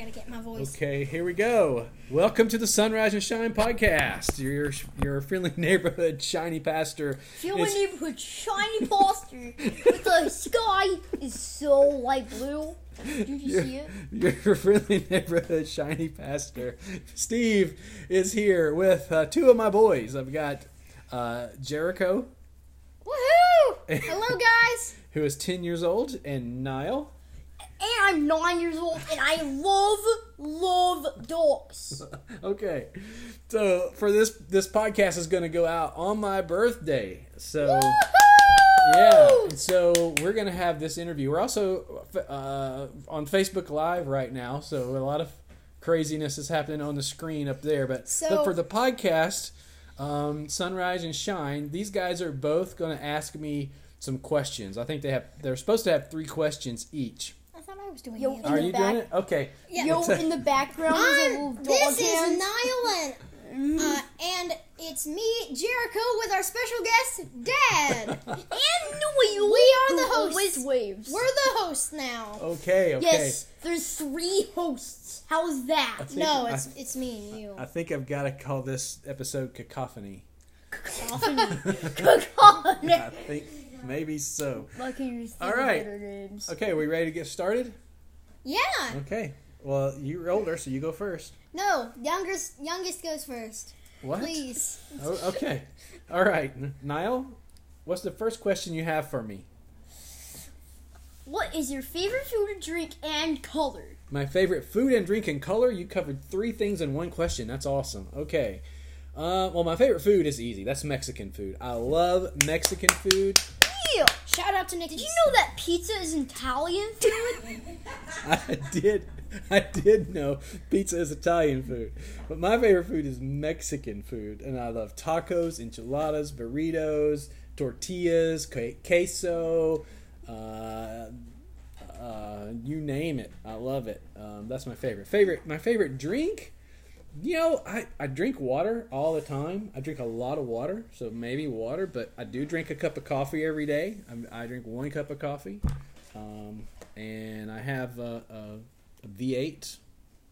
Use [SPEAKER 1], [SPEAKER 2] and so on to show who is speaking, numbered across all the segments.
[SPEAKER 1] gotta get my voice.
[SPEAKER 2] Okay, here we go. Welcome to the Sunrise and Shine podcast. Your your friendly neighborhood shiny pastor.
[SPEAKER 1] Feel my
[SPEAKER 2] is-
[SPEAKER 1] neighborhood shiny but the sky is so light blue. Did you
[SPEAKER 2] your,
[SPEAKER 1] see it?
[SPEAKER 2] your friendly neighborhood shiny pastor. Steve is here with uh, two of my boys. I've got uh, Jericho,
[SPEAKER 1] Woohoo! Hello, guys.
[SPEAKER 2] who is ten years old, and Niall.
[SPEAKER 1] And I'm nine years old, and I love, love dogs.
[SPEAKER 2] Okay, so for this this podcast is going to go out on my birthday. So. Yeah, and so we're gonna have this interview. We're also uh, on Facebook Live right now, so a lot of craziness is happening on the screen up there. But,
[SPEAKER 1] So-
[SPEAKER 2] but for the podcast, um, Sunrise and Shine, these guys are both gonna ask me some questions. I think they have they're supposed to have three questions each.
[SPEAKER 1] I was doing
[SPEAKER 3] Yo,
[SPEAKER 1] it.
[SPEAKER 2] Are
[SPEAKER 3] the
[SPEAKER 2] you
[SPEAKER 3] back-
[SPEAKER 2] doing it? Okay.
[SPEAKER 1] Yeah.
[SPEAKER 3] Yo,
[SPEAKER 2] What's
[SPEAKER 3] in the background is a little
[SPEAKER 1] Um,
[SPEAKER 3] dog
[SPEAKER 1] this is
[SPEAKER 3] hand.
[SPEAKER 1] Niall and, uh, and it's me, Jericho, with our special guest, Dad. and Noel. We are the
[SPEAKER 3] who
[SPEAKER 1] hosts.
[SPEAKER 3] always waves.
[SPEAKER 1] We're the hosts now.
[SPEAKER 2] Okay. Okay.
[SPEAKER 3] Yes, there's three hosts. How's that?
[SPEAKER 2] Think-
[SPEAKER 1] No,
[SPEAKER 2] I-
[SPEAKER 1] it's it's me and you.
[SPEAKER 2] I think I've got to call this episode cacophony.
[SPEAKER 3] Cacophony.
[SPEAKER 2] I think maybe so.
[SPEAKER 3] Why can't you just
[SPEAKER 2] All right. Okay, we ready to get started?
[SPEAKER 1] Yeah.
[SPEAKER 2] Okay. Well, you're older, so you go first.
[SPEAKER 1] No, youngest youngest goes first.
[SPEAKER 2] What?
[SPEAKER 1] Please.
[SPEAKER 2] Oh, okay. All right. Niall, what's the first question you have for me?
[SPEAKER 3] What is your favorite food or drink and color?
[SPEAKER 2] My favorite food and drink and color. You covered three things in one question. That's awesome. Okay. Uh, well, my favorite food is easy. That's Mexican food. I love Mexican food.
[SPEAKER 3] Ew.
[SPEAKER 1] Shout out to Nikki.
[SPEAKER 3] Did you know that pizza is Italian food?
[SPEAKER 2] I did. I did know pizza is Italian food, but my favorite food is Mexican food, and I love tacos, enchiladas, burritos, tortillas, queso, uh, uh, you name it. I love it. Um, that's my favorite. Favorite. My favorite drink. You know, I, I drink water all the time. I drink a lot of water, so maybe water, but I do drink a cup of coffee every day. I, I drink one cup of coffee. Um, and I have a, a, a V8,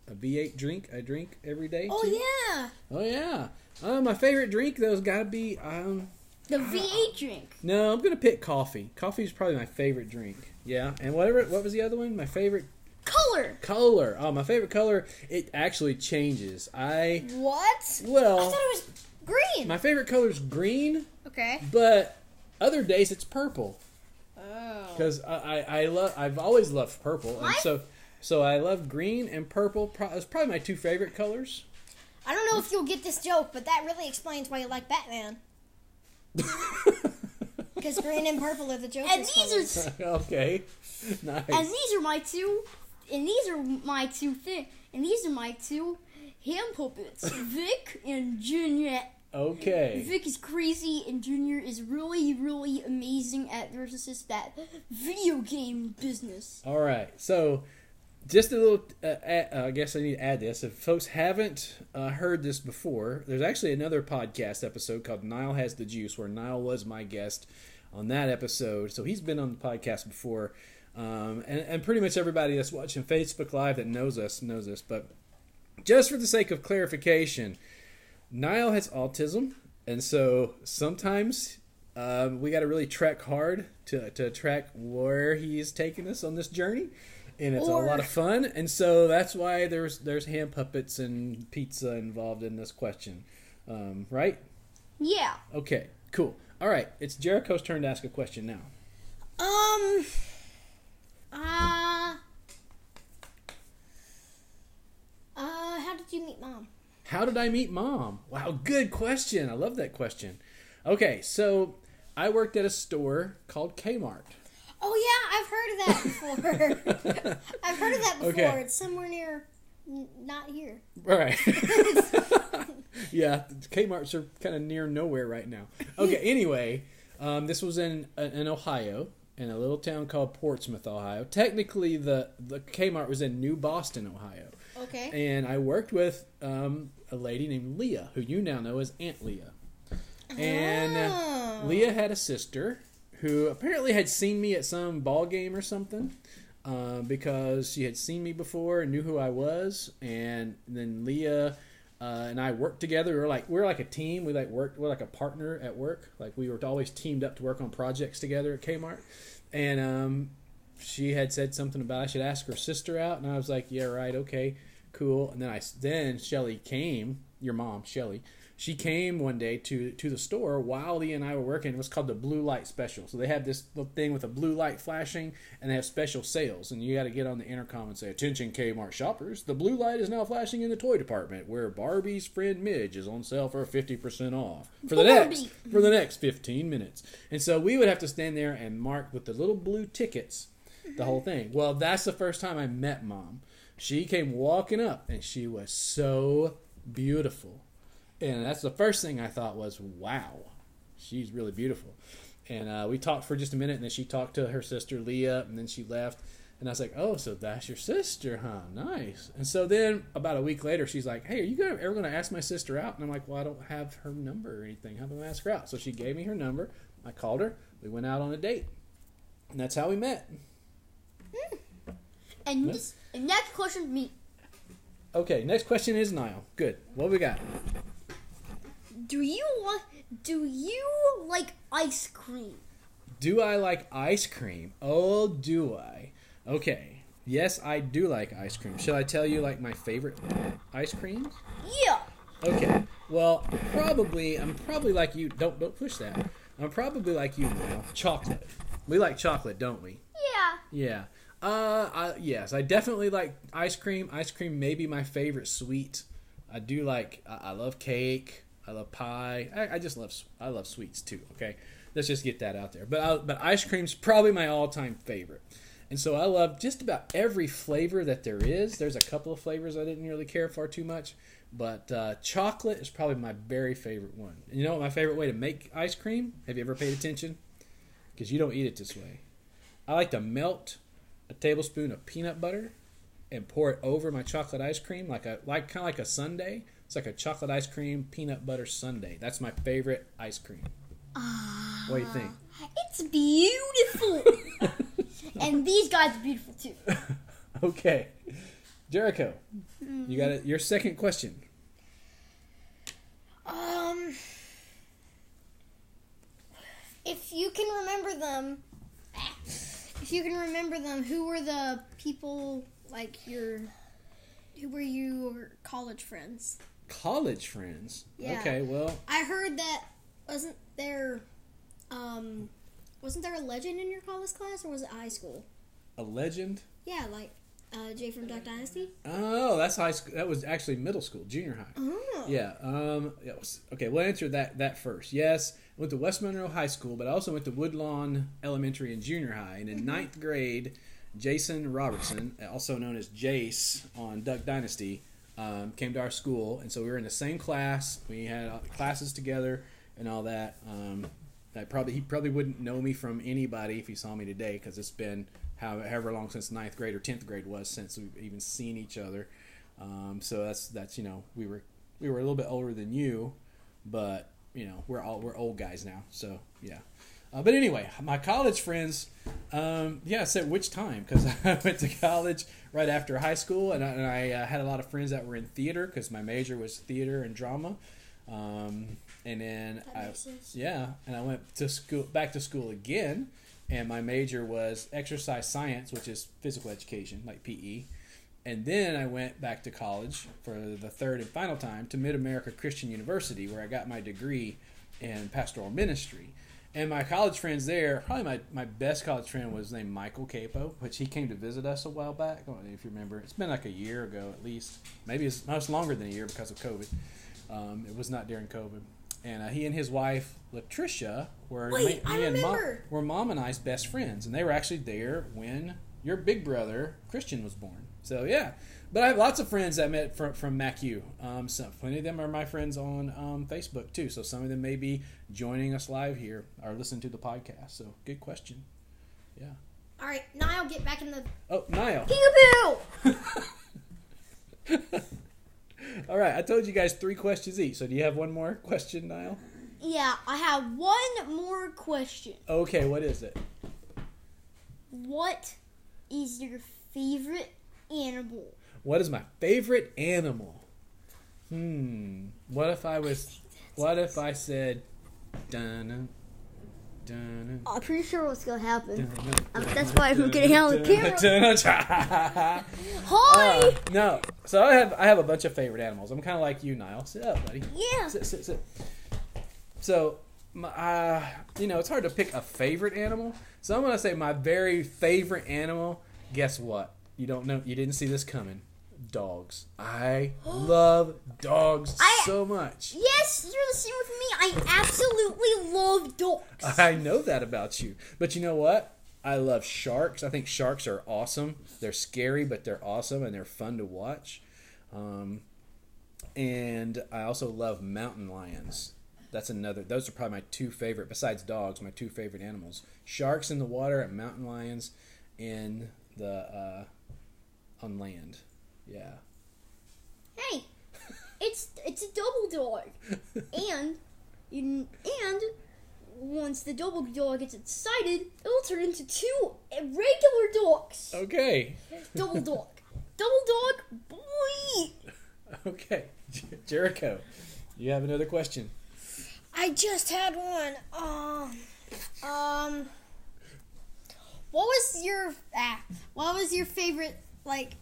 [SPEAKER 2] a V8 drink I drink every day.
[SPEAKER 1] Oh
[SPEAKER 2] too.
[SPEAKER 1] yeah.
[SPEAKER 2] Oh yeah. Uh, my favorite drink though has got to be um.
[SPEAKER 3] the V8 drink.
[SPEAKER 2] No, I'm gonna pick coffee. Coffee is probably my favorite drink. Yeah, and whatever. What was the other one? My favorite
[SPEAKER 3] Color.
[SPEAKER 2] color. Oh, my favorite color. It actually changes. I
[SPEAKER 1] What? Well, I
[SPEAKER 2] well,
[SPEAKER 1] thought it was green.
[SPEAKER 2] my favorite color is green,
[SPEAKER 1] okay.
[SPEAKER 2] but other days it's purple.
[SPEAKER 1] Oh.
[SPEAKER 2] because I, I, I love I've always loved purple, and so so I love green and purple. Pro- it's probably my two favorite colors.
[SPEAKER 1] I don't know if you'll get this joke, but that really explains why you like Batman. Because green and purple are the Joker's
[SPEAKER 3] And these
[SPEAKER 1] colors.
[SPEAKER 3] are
[SPEAKER 2] okay, nice.
[SPEAKER 3] and these are my two and these are my two thing and these are my two hand puppets. Vic and Junior.
[SPEAKER 2] okay,
[SPEAKER 3] Vic is crazy and Junior is really, really amazing at versus that video game business.
[SPEAKER 2] all right. So just a little. Uh, a- uh, I guess I need to add this. If folks haven't uh, heard this before, there's actually another podcast episode called "Niall Has the Juice," where Niall was my guest on that episode. So he's been on the podcast before. Um, and, and pretty much everybody that's watching Facebook Live that knows us knows this. But just for the sake of clarification, Niall has autism, and so sometimes um, we got to really track hard to, to track where he's taking us on this journey, and it's
[SPEAKER 1] Or-
[SPEAKER 2] a lot of fun. And so that's why there's there's hand puppets and pizza involved in this question, um, right?
[SPEAKER 3] Yeah.
[SPEAKER 2] Okay, cool. All right, it's Jericho's turn to ask a question now.
[SPEAKER 1] Um. Uh. Uh, how did you meet mom?
[SPEAKER 2] How did I meet mom? Wow, good question. I love that question. Okay, so I worked at a store called Kmart.
[SPEAKER 1] Oh yeah, I've heard of that before. I've heard of that before.
[SPEAKER 2] Okay.
[SPEAKER 1] It's somewhere near, not here.
[SPEAKER 2] All right. yeah, Kmart's are kind of near nowhere right now. Okay, anyway, um, this was in in Ohio, in a little town called Portsmouth, Ohio. Technically, the the Kmart was in New Boston, Ohio,
[SPEAKER 1] Okay.
[SPEAKER 2] and I worked with um, a lady named Leah, who you now know as Aunt Leah. And uh,
[SPEAKER 1] Oh.
[SPEAKER 2] Leah had a sister who apparently had seen me at some ball game or something. um, because she had seen me before and knew who I was, and then Leah uh, and I worked together. We were like we were like a team. We like worked. We're like a partner at work. Like we were always teamed up to work on projects together at Kmart. And um, she had said something about I should ask her sister out, and I was like, yeah, right, okay, cool. And then I then Shelly came, your mom, Shelly. She came one day to to the store while Leah and I were working. It was called the blue light special. So they have this little thing with a blue light flashing, and they have special sales. And you got to get on the intercom and say, "Attention, Kmart shoppers! The blue light is now flashing in the toy department, where Barbie's friend Midge is on sale for fifty percent off for the next for the next fifteen minutes." And so we would have to stand there and mark with the little blue tickets the whole thing. Well, that's the first time I met mom. She came walking up, and she was so beautiful. And that's the first thing I thought was, wow, she's really beautiful. And uh, we talked for just a minute, and then she talked to her sister Leah, and then she left. And I was like, oh, so that's your sister, huh? Nice. And so then about a week later, she's like, hey, are you gonna, ever going to ask my sister out? And I'm like, well, I don't have her number or anything. How do I ask her out? So she gave me her number. I called her. We went out on a date. And that's how we met.
[SPEAKER 3] And,
[SPEAKER 2] Yes.
[SPEAKER 3] and next question, me.
[SPEAKER 2] Okay, next question is Niall. Good. What we got?
[SPEAKER 3] Do you? Do you like ice cream?
[SPEAKER 2] Do I like ice cream? Oh, do I? Okay. Yes, I do like ice cream. Should I tell you like my favorite ice creams?
[SPEAKER 3] Yeah.
[SPEAKER 2] Okay. Well, probably I'm probably like you. Don't don't push that. I'm probably like you now. Chocolate. We like chocolate, don't we?
[SPEAKER 3] Yeah.
[SPEAKER 2] Yeah. Uh, I, yes, I definitely like ice cream. Ice cream may be my favorite sweet. I do like. I, I love cake. I love pie. I, I just love. I love sweets too. Okay, let's just get that out there. But I, but ice cream's probably my all-time favorite. And so I love just about every flavor that there is. There's a couple of flavors I didn't really care for too much, but uh, chocolate is probably my very favorite one. And you know what my favorite way to make ice cream? Have you ever paid attention? Because you don't eat it this way. I like to melt a tablespoon of peanut butter and pour it over my chocolate ice cream, like a like kind of like a sundae. It's like a chocolate ice cream peanut butter sundae. That's my favorite ice cream. What do you think?
[SPEAKER 3] It's beautiful. and these guys are beautiful too.
[SPEAKER 2] Okay, Jericho, you got it. Your second question.
[SPEAKER 1] Um, if you can remember them, if you can remember them, who were the people like your, who were your college friends?
[SPEAKER 2] College friends.
[SPEAKER 1] Yeah.
[SPEAKER 2] Okay, well,
[SPEAKER 1] I heard that wasn't there, um, wasn't there a legend in your college class or was it high school?
[SPEAKER 2] a legend.
[SPEAKER 1] Yeah, like uh, Jay from Duck Dynasty.
[SPEAKER 2] Oh, that's high school. That was actually middle school, junior high.
[SPEAKER 1] Oh.
[SPEAKER 2] Yeah. Um. was- Okay. We'll answer that that first. Yes, I went to West Monroe High School, but I also went to Woodlawn Elementary and Junior High. And in ninth grade, Jason Robertson, also known as Jace on Duck Dynasty, um, came to our school, and so we were in the same class. We had uh, classes together and all that. Um, probably he probably wouldn't know me from anybody if he saw me today because it's been however long since ninth grade or tenth grade was since we've even seen each other. Um, so that's that's you know we were we were a little bit older than you, but you know we're all we're old guys now. So yeah. Uh, but anyway, my college friends, um, yeah, I said which time because I went to college right after high school, and I, and I uh, had a lot of friends that were in theater because my major was theater and drama, um, and then I,
[SPEAKER 1] sense.
[SPEAKER 2] yeah, and I went to school back to school again, and my major was exercise science, which is physical education, like PE. And then I went back to college for the third and final time to Mid America Christian University, where I got my degree in pastoral ministry. And my college friends there, probably my, my best college friend was named Michael Capo, which he came to visit us a while back. I don't know if you remember. It's been like a year ago at least. Maybe it's much longer than a year because of COVID. Um, it was not during COVID. And uh, he and his wife, Latricia, were
[SPEAKER 1] Wait,
[SPEAKER 2] me, me and mom, were mom and I's best friends. And they were actually there when your big brother, Christian, was born. So, yeah. But I have lots of friends that I met from, from MacU. Um, some, plenty of them are my friends on um, Facebook, too. So some of them may be joining us live here or listening to the podcast. So, good question. Yeah.
[SPEAKER 1] All right, now I'll get back in the.
[SPEAKER 2] Oh, Niall.
[SPEAKER 3] Peekaboo.
[SPEAKER 2] All right. I told you guys three questions each. So, do you have one more question, Niall?
[SPEAKER 3] Yeah, I have one more question.
[SPEAKER 2] Okay. What is it?
[SPEAKER 3] What is your favorite animal?
[SPEAKER 2] What is my favorite animal? Hmm. What if I was? What if I said, dun dun
[SPEAKER 3] I'm pretty sure what's gonna happen.
[SPEAKER 2] dun
[SPEAKER 3] Um, that's why I'm getting out of the camera.
[SPEAKER 2] camera.
[SPEAKER 3] Hi.
[SPEAKER 2] Uh, no. So I have I have a bunch of favorite animals. I'm kind of like you, Niall. Sit up, buddy.
[SPEAKER 3] yeah.
[SPEAKER 2] Sit, sit, sit. So, my, uh, you know, it's hard to pick a favorite animal. So I'm gonna say my very favorite animal. Guess what? You don't know. You didn't see this coming. Dogs. I love dogs
[SPEAKER 3] I-
[SPEAKER 2] so much.
[SPEAKER 3] Yes, you're the same with me. I absolutely love dogs.
[SPEAKER 2] I know that about you. But you know what? I love sharks. I think sharks are awesome. They're scary, but they're awesome and they're fun to watch. Um, and I also love mountain lions. That's another. Those are probably my two favorite, besides dogs, my two favorite animals: sharks in the water and mountain lions in the uh, on land. Yeah.
[SPEAKER 3] Hey, it's it's a double dog, and and once the double dog gets excited, it'll turn into two regular dogs.
[SPEAKER 2] Okay.
[SPEAKER 3] Double dog, double dog, boy.
[SPEAKER 2] Okay. Jericho, you have another question.
[SPEAKER 1] I just had one. Um, um, what was your ah, what was your favorite like?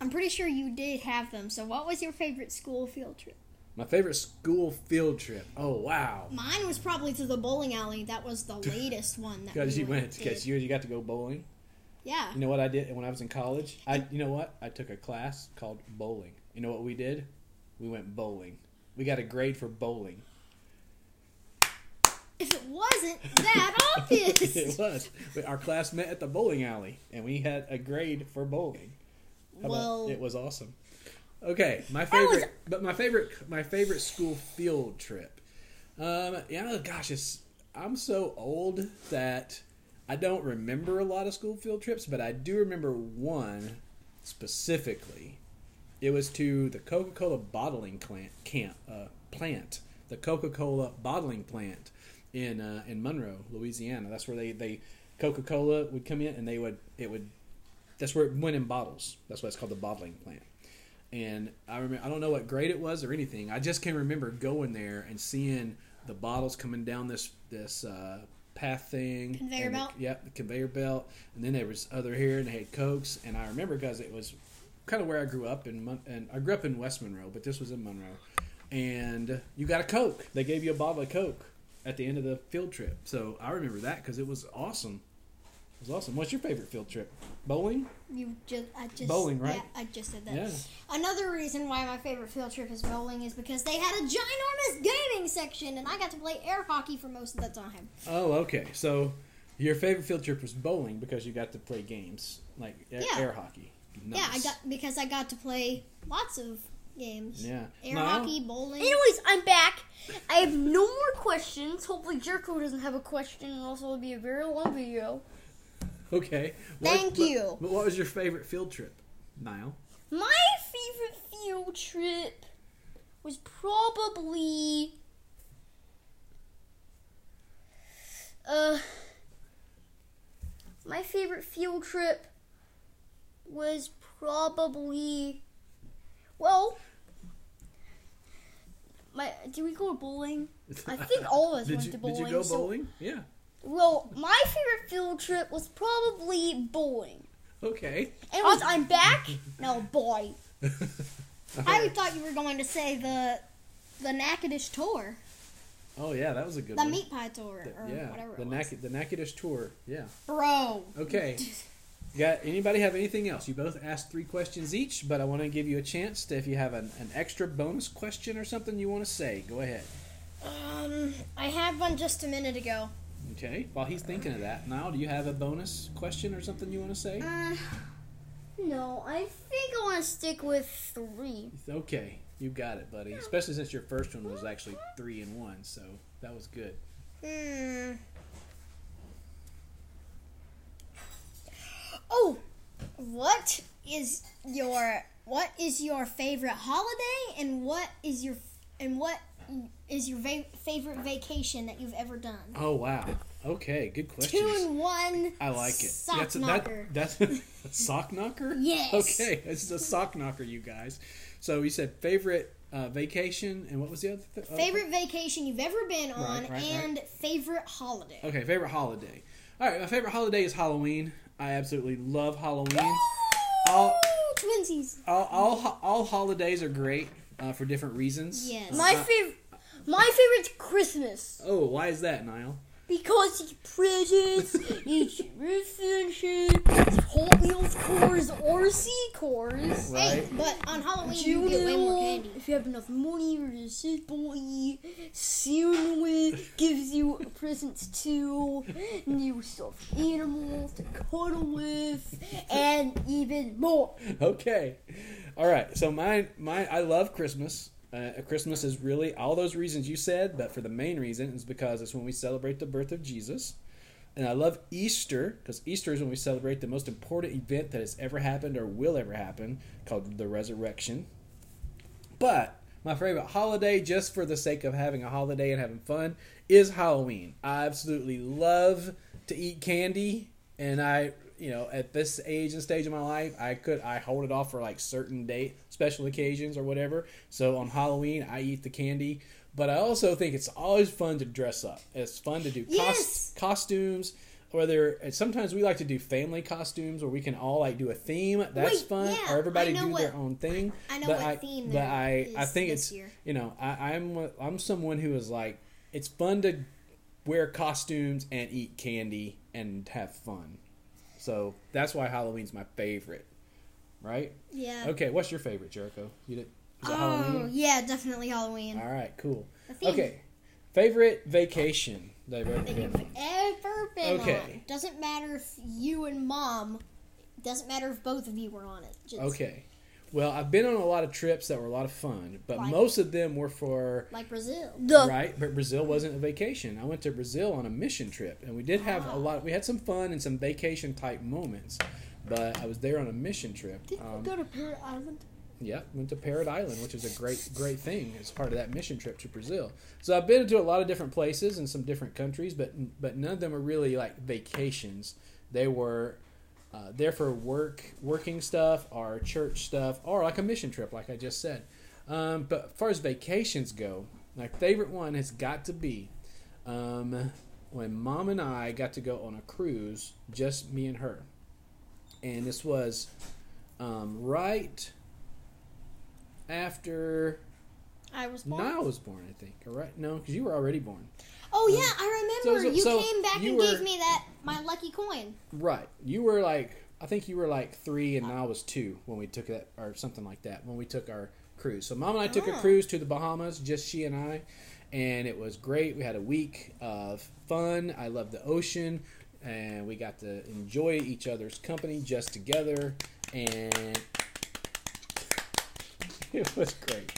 [SPEAKER 1] I'm pretty sure you did have them. So, what was your favorite school field trip?
[SPEAKER 2] My favorite school field trip. Oh wow.
[SPEAKER 1] Mine was probably to the bowling alley. That was the latest one. that
[SPEAKER 2] Because
[SPEAKER 1] we
[SPEAKER 2] you went, because you, you got to go bowling.
[SPEAKER 1] Yeah.
[SPEAKER 2] You know what I did when I was in college? I, you know what? I took a class called bowling. You know what we did? We went bowling. We got a grade for bowling.
[SPEAKER 1] If it wasn't that obvious.
[SPEAKER 2] it was. Our class met at the bowling alley, and we had a grade for bowling. How about-
[SPEAKER 1] Well-
[SPEAKER 2] it was awesome. Okay, my
[SPEAKER 3] was-
[SPEAKER 2] favorite, but my favorite, my favorite school field trip. Um, yeah, gosh, it's I'm so old that I don't remember a lot of school field trips, but I do remember one specifically. It was to the Coca-Cola bottling plant, camp, uh, plant, the Coca-Cola bottling plant in uh, in Monroe, Louisiana. That's where they they Coca-Cola would come in and they would it would that's where it went in bottles. That's why it's called the bottling plant. And I remember I don't know what grade it was or anything. I just can remember going there and seeing the bottles coming down this this uh, path thing.
[SPEAKER 1] Conveyor
[SPEAKER 2] the-
[SPEAKER 1] belt?
[SPEAKER 2] yep, the conveyor belt. And then there was other here and they had cokes. And I remember because it was kind of where I grew up in Mon- and I grew up in West Monroe, but this was in Monroe. And you got a coke. They gave you a bottle of coke at the end of the field trip. So I remember that because it was awesome. It was awesome. What's your favorite field trip? Bowling?
[SPEAKER 1] You just, I just
[SPEAKER 2] Bowling, right?
[SPEAKER 1] Yeah, I just said that.
[SPEAKER 2] Yeah.
[SPEAKER 1] Another reason why my favorite field trip is bowling is because they had a ginormous gaming section, and I got to play air hockey for most of the time.
[SPEAKER 2] Oh, okay. So your favorite field trip was bowling because you got to play games like
[SPEAKER 1] Yeah.
[SPEAKER 2] air hockey.
[SPEAKER 1] Yeah, I got because I got to play lots of games.
[SPEAKER 2] Yeah.
[SPEAKER 1] Air
[SPEAKER 2] Niall?
[SPEAKER 1] hockey, bowling.
[SPEAKER 3] Anyways, I'm back. I have no more questions. Hopefully, Jericho doesn't have a question, and also it'll be a very long video.
[SPEAKER 2] Okay.
[SPEAKER 1] Thank
[SPEAKER 2] but-
[SPEAKER 1] you.
[SPEAKER 2] But what was your favorite field trip, Niall?
[SPEAKER 3] My favorite field trip was probably uh my favorite field trip was probably well my did we go bowling? I think all of us went
[SPEAKER 2] you,
[SPEAKER 3] to
[SPEAKER 2] Did you
[SPEAKER 3] bowling,
[SPEAKER 2] go
[SPEAKER 3] so-
[SPEAKER 2] bowling? Yeah.
[SPEAKER 3] Well, my favorite field trip was probably bowling.
[SPEAKER 2] Okay.
[SPEAKER 3] And once I'm back, no boy.
[SPEAKER 1] I thought you were going to say the the Natchitoches tour,
[SPEAKER 2] oh yeah, that was a good
[SPEAKER 1] the
[SPEAKER 2] one.
[SPEAKER 1] meat pie tour,
[SPEAKER 2] The-
[SPEAKER 1] or
[SPEAKER 2] yeah.
[SPEAKER 1] whatever.
[SPEAKER 2] The. Nac- the Natchitoches tour. Yeah.
[SPEAKER 1] Bro,
[SPEAKER 2] Okay. Got anybody have anything else? You both asked three questions each, but I want to give you a chance to if you have an, an extra bonus question or something you want to say, go ahead.
[SPEAKER 1] um, I had one just a minute ago.
[SPEAKER 2] Okay. While he's thinking of that, Niall, do you have a bonus question or something you want to say?
[SPEAKER 3] Uh, no, I think I want to stick with three.
[SPEAKER 2] Okay, you got it, buddy. Especially since your first one was actually three and one, so that was good.
[SPEAKER 1] Hmm. Oh, what is your what is your favorite holiday, and what is your and what is your va- favorite vacation that you've ever done?
[SPEAKER 2] Oh wow. Okay, good question.
[SPEAKER 1] Two in one.
[SPEAKER 2] I like it.
[SPEAKER 1] Sock
[SPEAKER 2] that's a,
[SPEAKER 1] knocker.
[SPEAKER 2] That, that's a sock knocker.
[SPEAKER 1] Yes.
[SPEAKER 2] Okay, this is a sock knocker, you guys. So you said favorite uh, vacation, and what was the other thing?
[SPEAKER 1] Favorite vacation you've ever been on,
[SPEAKER 2] right, right.
[SPEAKER 1] and favorite holiday.
[SPEAKER 2] Okay, favorite holiday. All right, my favorite holiday is Halloween. I absolutely love Halloween. All,
[SPEAKER 3] Twinsies.
[SPEAKER 2] all, all, ho- all holidays are great uh, for different reasons.
[SPEAKER 1] Yes.
[SPEAKER 3] My
[SPEAKER 2] Uh,
[SPEAKER 3] favorite. My favorite's Christmas
[SPEAKER 2] Oh, why is that, Niall?
[SPEAKER 3] Because it's presents, it's refreshing, it's Hot Wheels cores, RC cores.
[SPEAKER 2] Right.
[SPEAKER 1] Hey, but on Halloween you get way more candy.
[SPEAKER 3] If you have enough money or a simple Santa gives you presents too, new stuffed animals to cuddle with, and even more.
[SPEAKER 2] Okay. All right. So mine, mine, I love Christmas. Uh, Christmas is really all those reasons you said, but for the main reason is because it's when we celebrate the birth of Jesus. And I love Easter because Easter is when we celebrate the most important event that has ever happened or will ever happen, called the resurrection. But my favorite holiday, just for the sake of having a holiday and having fun, is Halloween. I absolutely love to eat candy, and I, you know, at this age and stage of my life, I could I hold it off for like certain date, special occasions or whatever. So on Halloween, I eat the candy. But I also think it's always fun to dress up. It's fun to do
[SPEAKER 1] Yes.
[SPEAKER 2] costumes. Whether and sometimes we like to do family costumes where we can all like do a theme. That's
[SPEAKER 1] Wait,
[SPEAKER 2] fun.
[SPEAKER 1] yeah,
[SPEAKER 2] or everybody do their own thing.
[SPEAKER 1] I know
[SPEAKER 2] but
[SPEAKER 1] what
[SPEAKER 2] I,
[SPEAKER 1] theme
[SPEAKER 2] But I, I think it's
[SPEAKER 1] year.
[SPEAKER 2] you know I, I'm I'm someone who is like it's fun to wear costumes and eat candy and have fun. So that's why Halloween's my favorite. Right?
[SPEAKER 1] Yeah.
[SPEAKER 2] Okay. What's your favorite, Jericho? You did. Is it
[SPEAKER 1] Oh,
[SPEAKER 2] Halloween?
[SPEAKER 1] yeah, definitely Halloween.
[SPEAKER 2] All right. Cool. Okay. Favorite vacation that I've ever been on.
[SPEAKER 1] ever been
[SPEAKER 2] Okay.
[SPEAKER 1] on. Doesn't matter if you and mom. Doesn't matter if both of you were on it. Just
[SPEAKER 2] Okay. Well, I've been on a lot of trips that were a lot of fun, but
[SPEAKER 1] Like-
[SPEAKER 2] most of them were for
[SPEAKER 1] Like Brazil.
[SPEAKER 3] The
[SPEAKER 2] right. But Brazil wasn't a vacation. I went to Brazil on a mission trip, and we did have a lot. We had some fun and some vacation type moments, but I was there on a mission trip.
[SPEAKER 3] Did
[SPEAKER 2] Um,
[SPEAKER 3] you go to Parrot Island?
[SPEAKER 2] Yep, went to Parrot Island, which is a great, great thing as part of that mission trip to Brazil. So I've been to a lot of different places and some different countries, but but none of them were really like vacations. They were uh, there for work, working stuff, or church stuff, or like a mission trip, like I just said. Um, but as far as vacations go, my favorite one has got to be um, when Mom and I got to go on a cruise, just me and her, and this was um, right after
[SPEAKER 1] I was born.
[SPEAKER 2] Niall was born, I think. All right, no, because you were already born.
[SPEAKER 1] Oh yeah, I remember.
[SPEAKER 2] So- so-
[SPEAKER 1] you
[SPEAKER 2] so
[SPEAKER 1] came back
[SPEAKER 2] you
[SPEAKER 1] and
[SPEAKER 2] were-
[SPEAKER 1] gave me that my lucky coin.
[SPEAKER 2] Right, you were like, I think you were like three, and I was two when we took that, or something like that, when we took our cruise. So Mom and I took a
[SPEAKER 1] Ah.
[SPEAKER 2] cruise to the Bahamas, just she and I, and it was great. We had a week of fun. I love the ocean, and we got to enjoy each other's company just together, and it was great.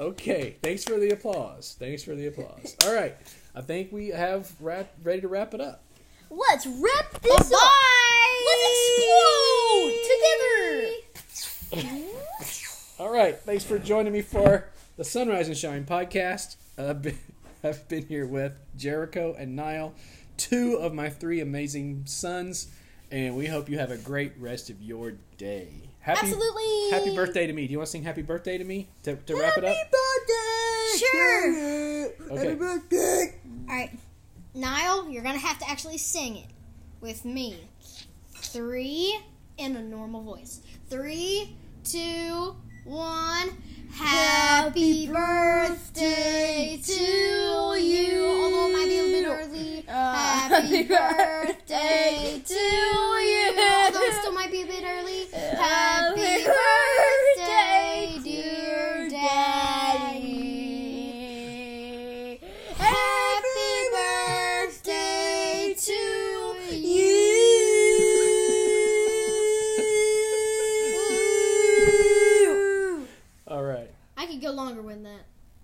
[SPEAKER 2] Okay, thanks for the applause. Thanks for the applause. All right, I think we have wrap, ready to wrap it up.
[SPEAKER 3] Let's wrap this up.
[SPEAKER 1] Bye.
[SPEAKER 3] Let's explode together.
[SPEAKER 2] All right, thanks for joining me for the Sunrise and Shine podcast. I've been, I've been here with Jericho and Niall, two of my three amazing sons, and we hope you have a great rest of your day. Happy,
[SPEAKER 1] Absolutely.
[SPEAKER 2] Happy birthday to me. Do you want to sing happy birthday to me to, to wrap it up?
[SPEAKER 3] Happy birthday.
[SPEAKER 1] Sure.
[SPEAKER 2] Okay.
[SPEAKER 3] birthday.
[SPEAKER 1] All right, Niall, you're gonna have to actually sing it with me. Three in a normal voice. Three, two, one. Happy birthday to you. Although it might be a little bit early. Uh, happy birthday to you. Happy birthday,